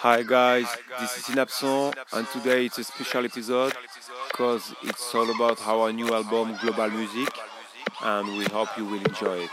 Hi guys, this is Inabson and today it's a special episode because it's all about our new album Global Music and we hope you will enjoy it.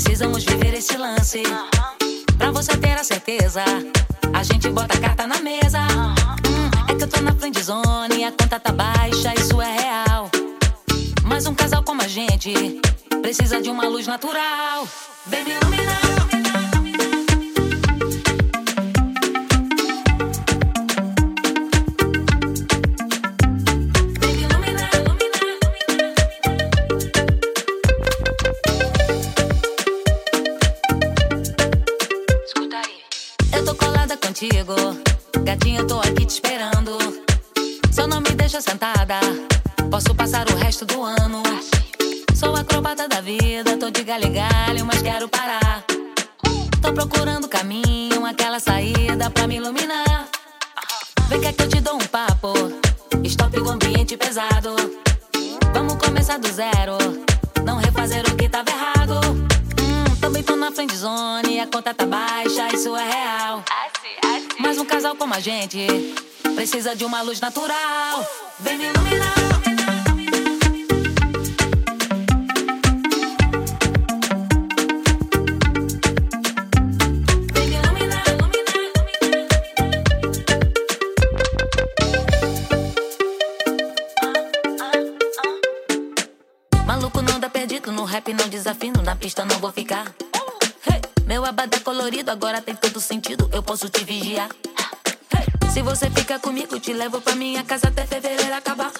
Precisamos viver esse lance. Pra você ter a certeza, a gente bota a carta na mesa. Hum, é que eu tô na friend zone, a conta tá baixa, isso é real. Mas um casal como a gente precisa de uma luz natural. Vem me contigo, gatinha, eu tô aqui te esperando. Só não me deixa sentada, posso passar o resto do ano. Sou acrobata da vida, tô de galho, mas quero parar. Tô procurando caminho, aquela saída pra me iluminar. Vem cá que eu te dou um papo, stop o ambiente pesado. Vamos começar do zero, não refazer o que tava errado. Na friend zone, a conta tá baixa, isso é real. Mas um casal como a gente precisa de uma luz natural. Vem me iluminar, Maluco não dá perdido no rap, não desafino, na pista não vou ficar. Meu abadá colorido agora tem todo sentido, eu posso te vigiar. Se você fica comigo, te levo pra minha casa até fevereiro acabar.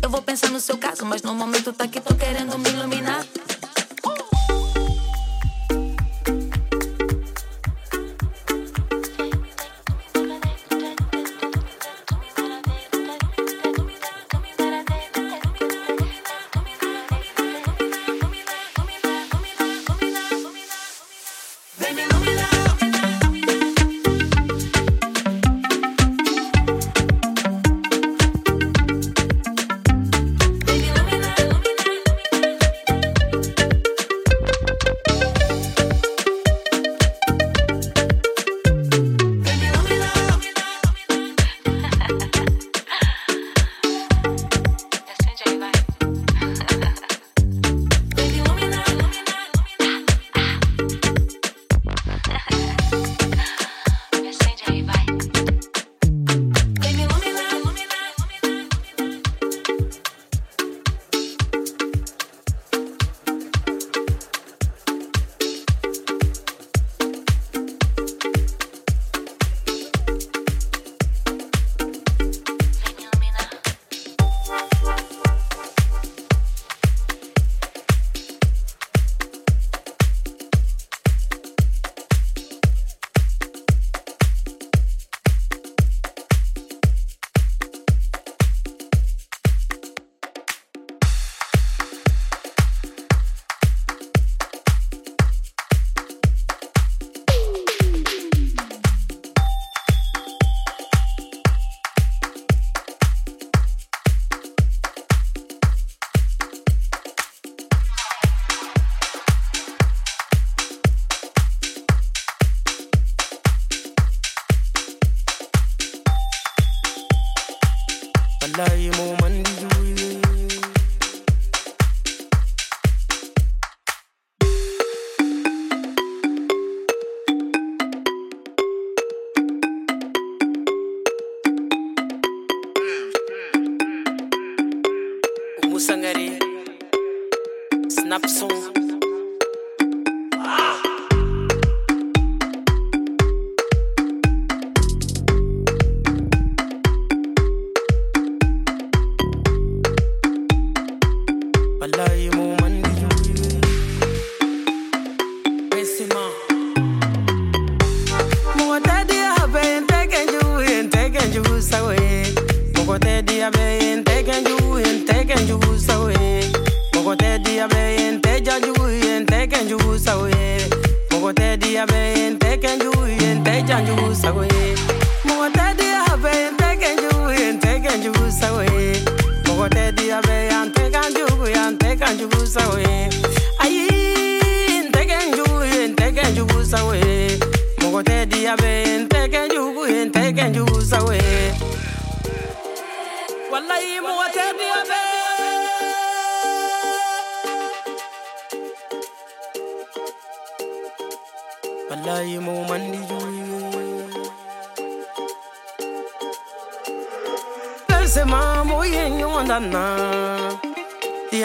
Eu vou pensar no seu caso, mas no momento tá aqui, tô querendo me iluminar.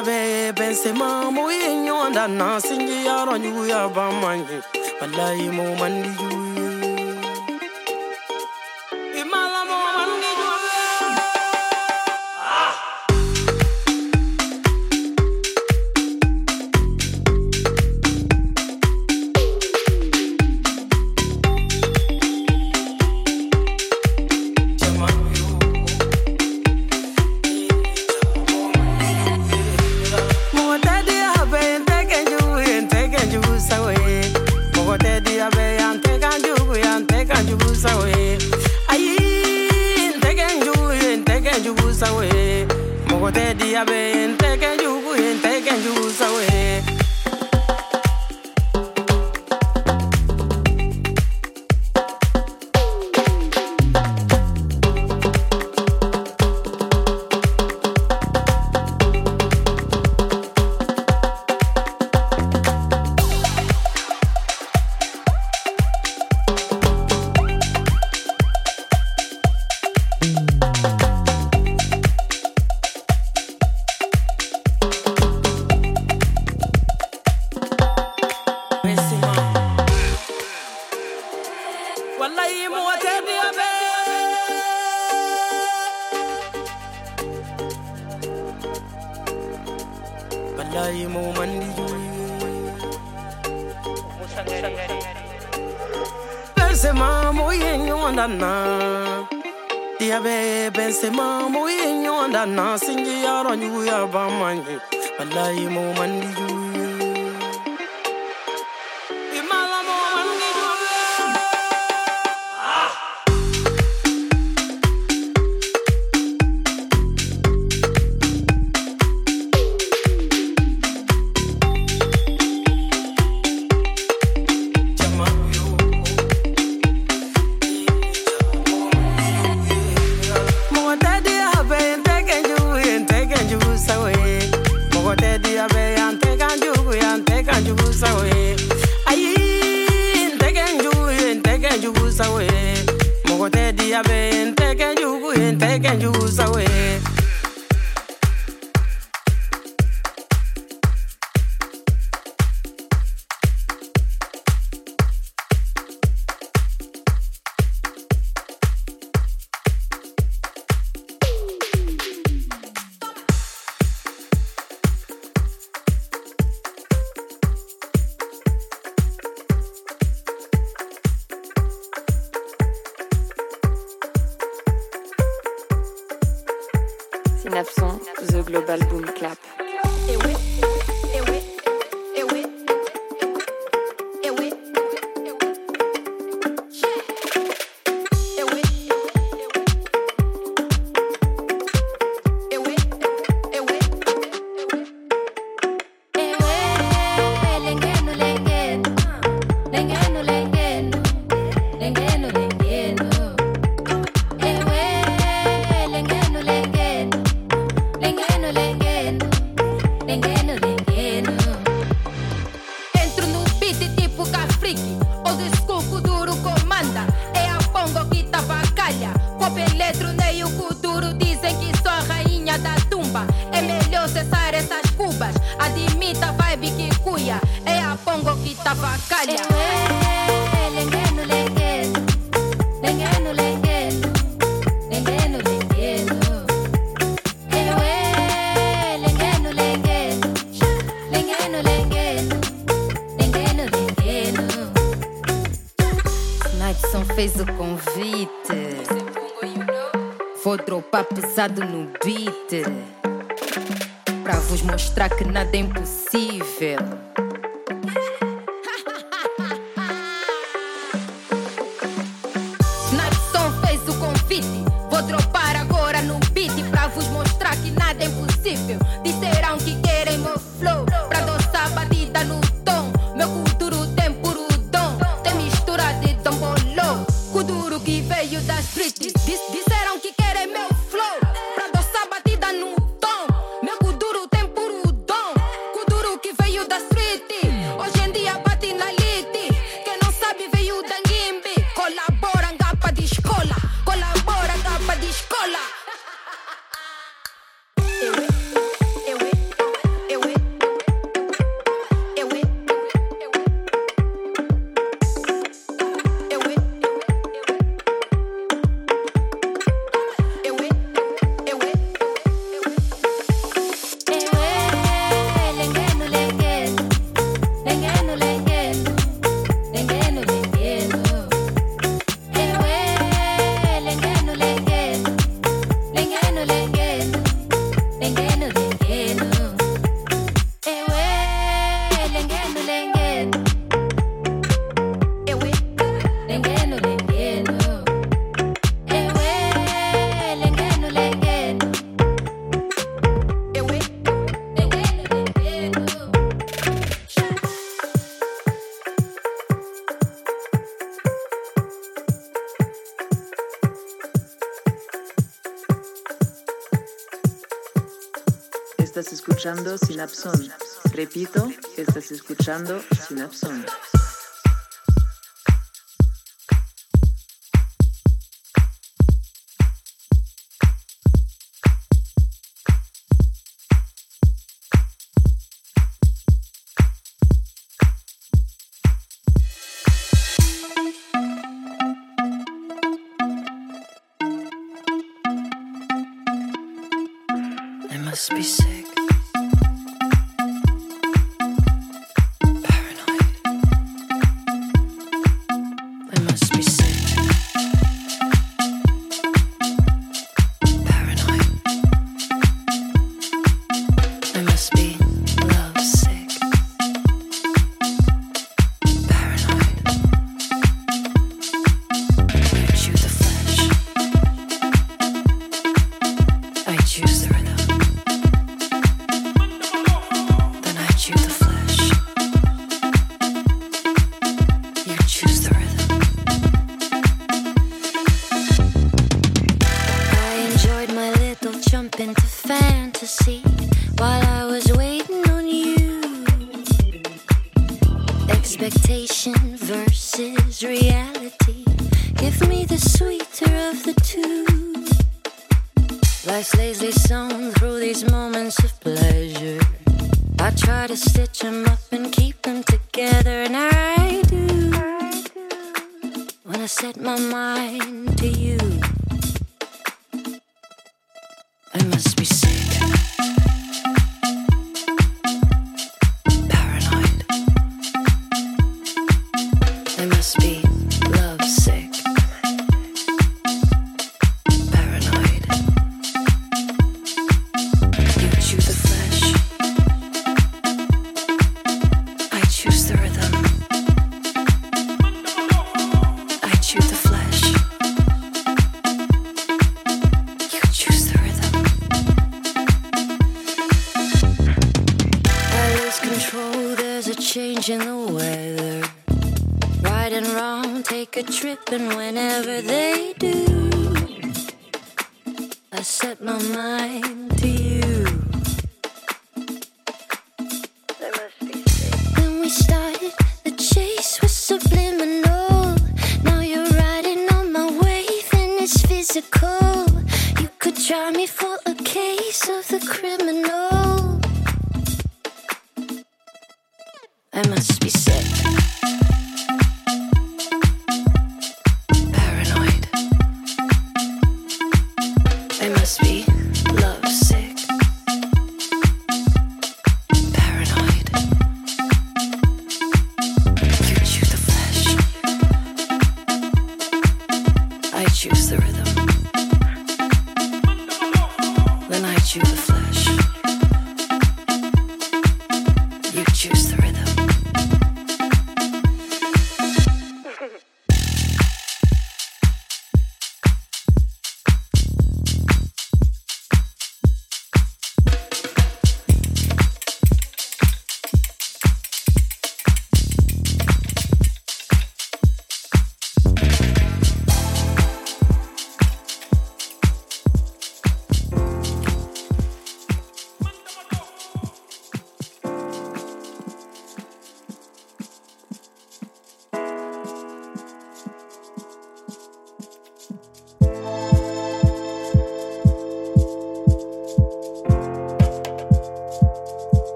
ya be bense ma mo yin yo da na singi ya ron yu ya ba mangi. Wallahi mo mandi yu. daddy i've been. tempos Repito, estás escuchando Synapson. together, and I do. When I set my mind to you.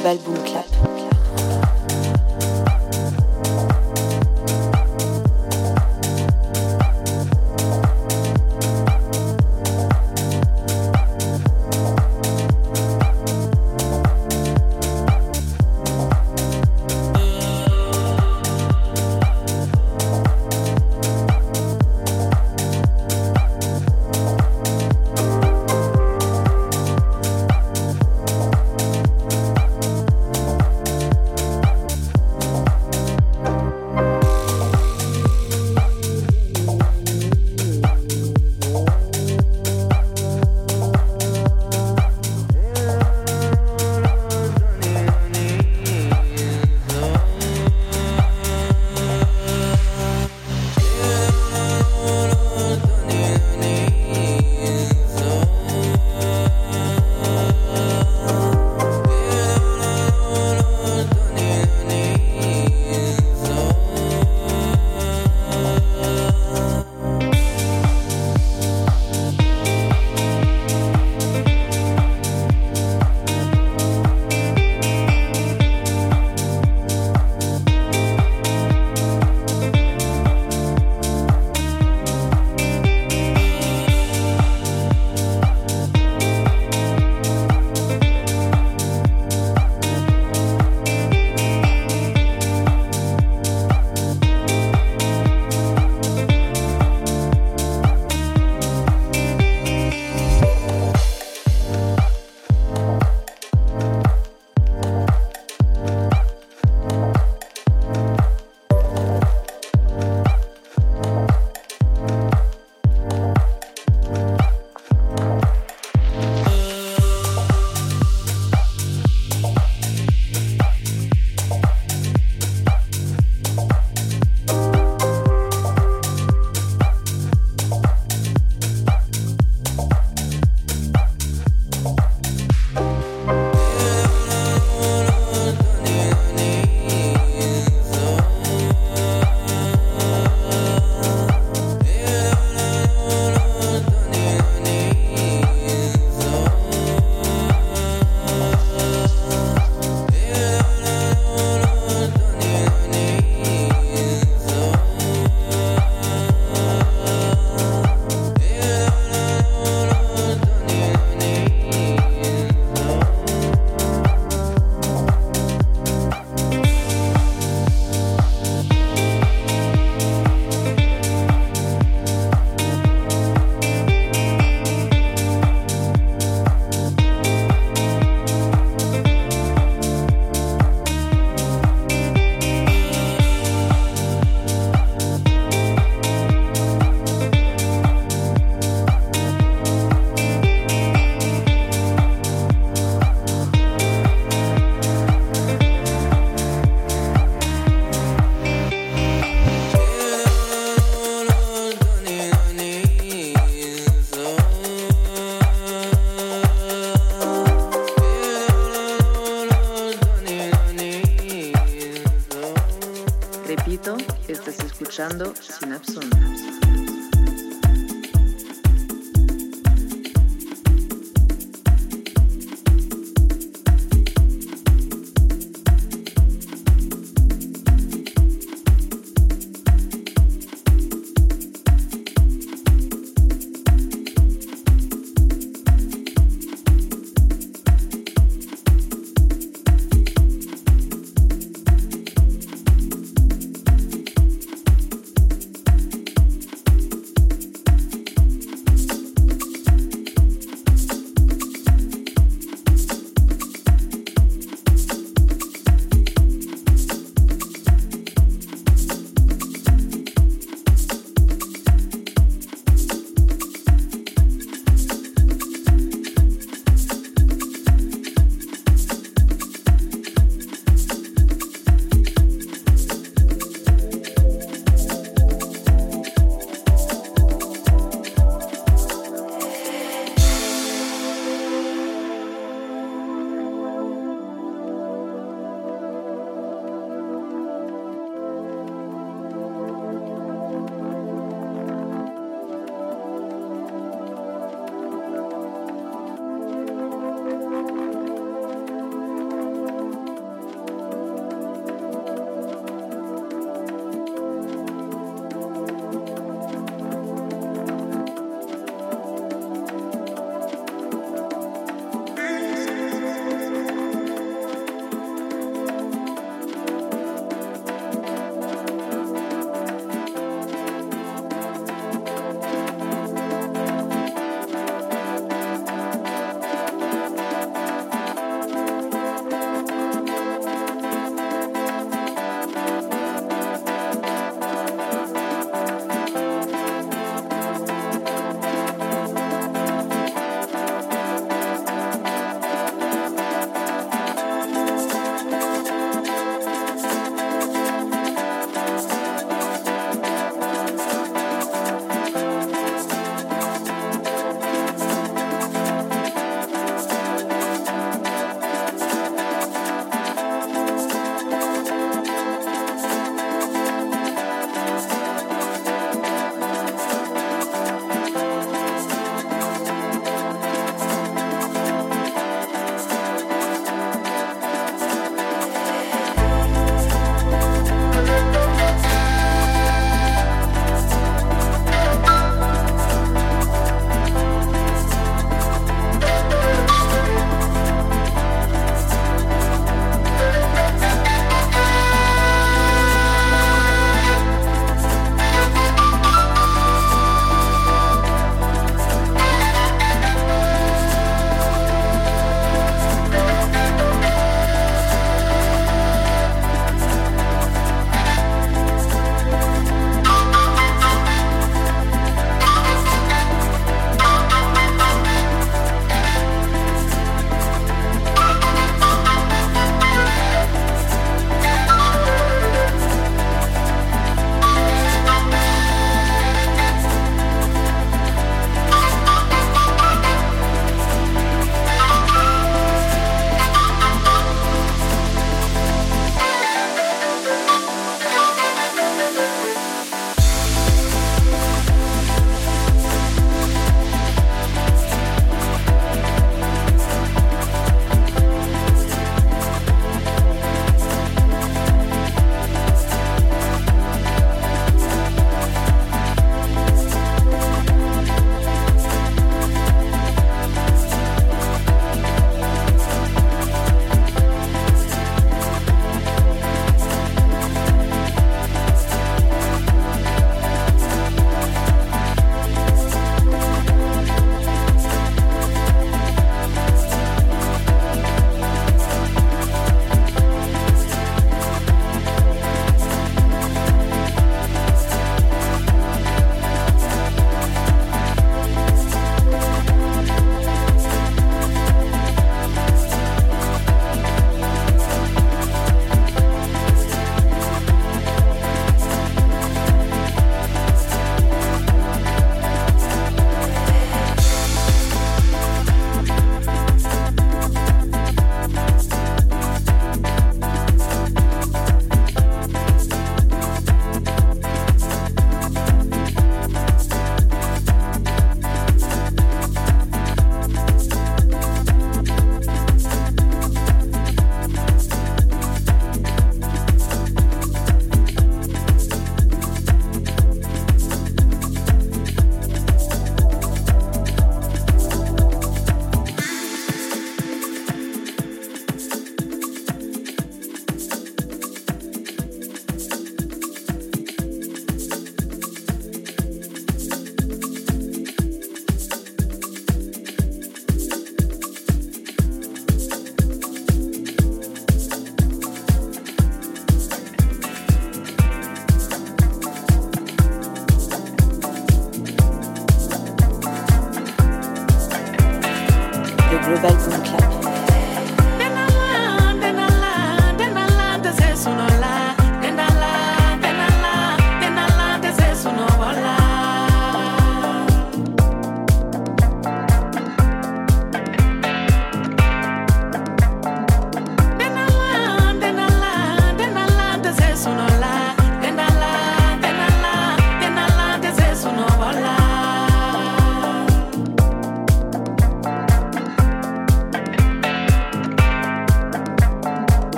Global Boom Clap.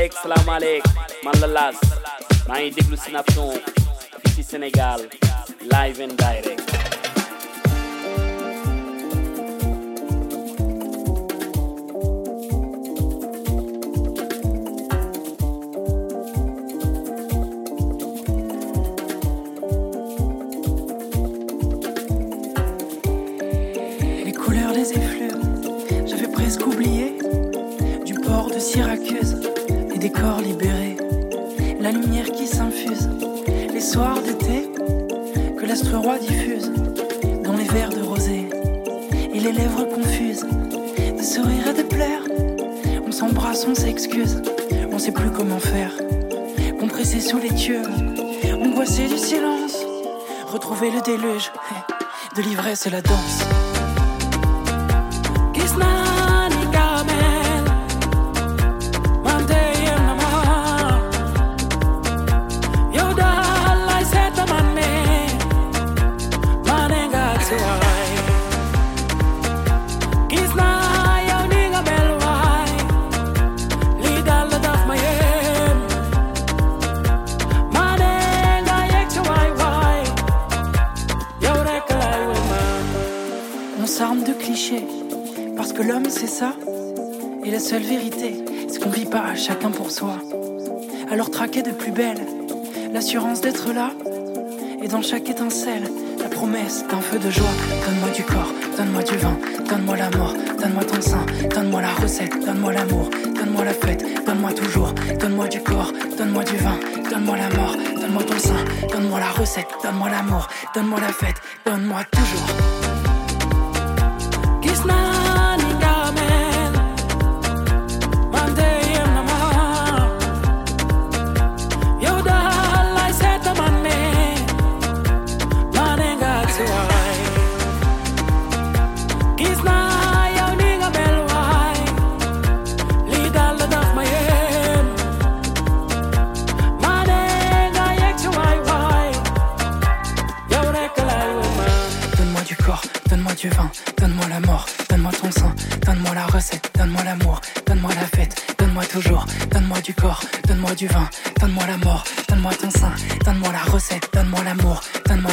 Alek, salam alek, man la las maa ngi déglu Sénégal live and direct s'excuse, on sait plus comment faire. Compressé sous les dieux, angoissé du silence, retrouver le déluge de l'ivresse et la danse. De plus belle, l'assurance d'être là. Et dans chaque étincelle, la promesse d'un feu de joie. Donne-moi du corps, donne-moi du vin, donne-moi la mort, donne-moi ton sein, donne-moi la recette, donne-moi l'amour, donne-moi la fête, donne-moi toujours, donne-moi du corps, donne-moi du vin, donne-moi la mort, donne-moi ton sein, donne-moi la recette, donne-moi l'amour, donne-moi la fête, donne-moi toujours. Donne-moi la mort, donne-moi ton sein, donne-moi la recette, donne-moi l'amour, donne-moi la fête, donne-moi toujours, donne-moi du corps, donne-moi du vin, donne-moi la mort, donne-moi ton sein, donne-moi la recette, donne-moi l'amour, donne-moi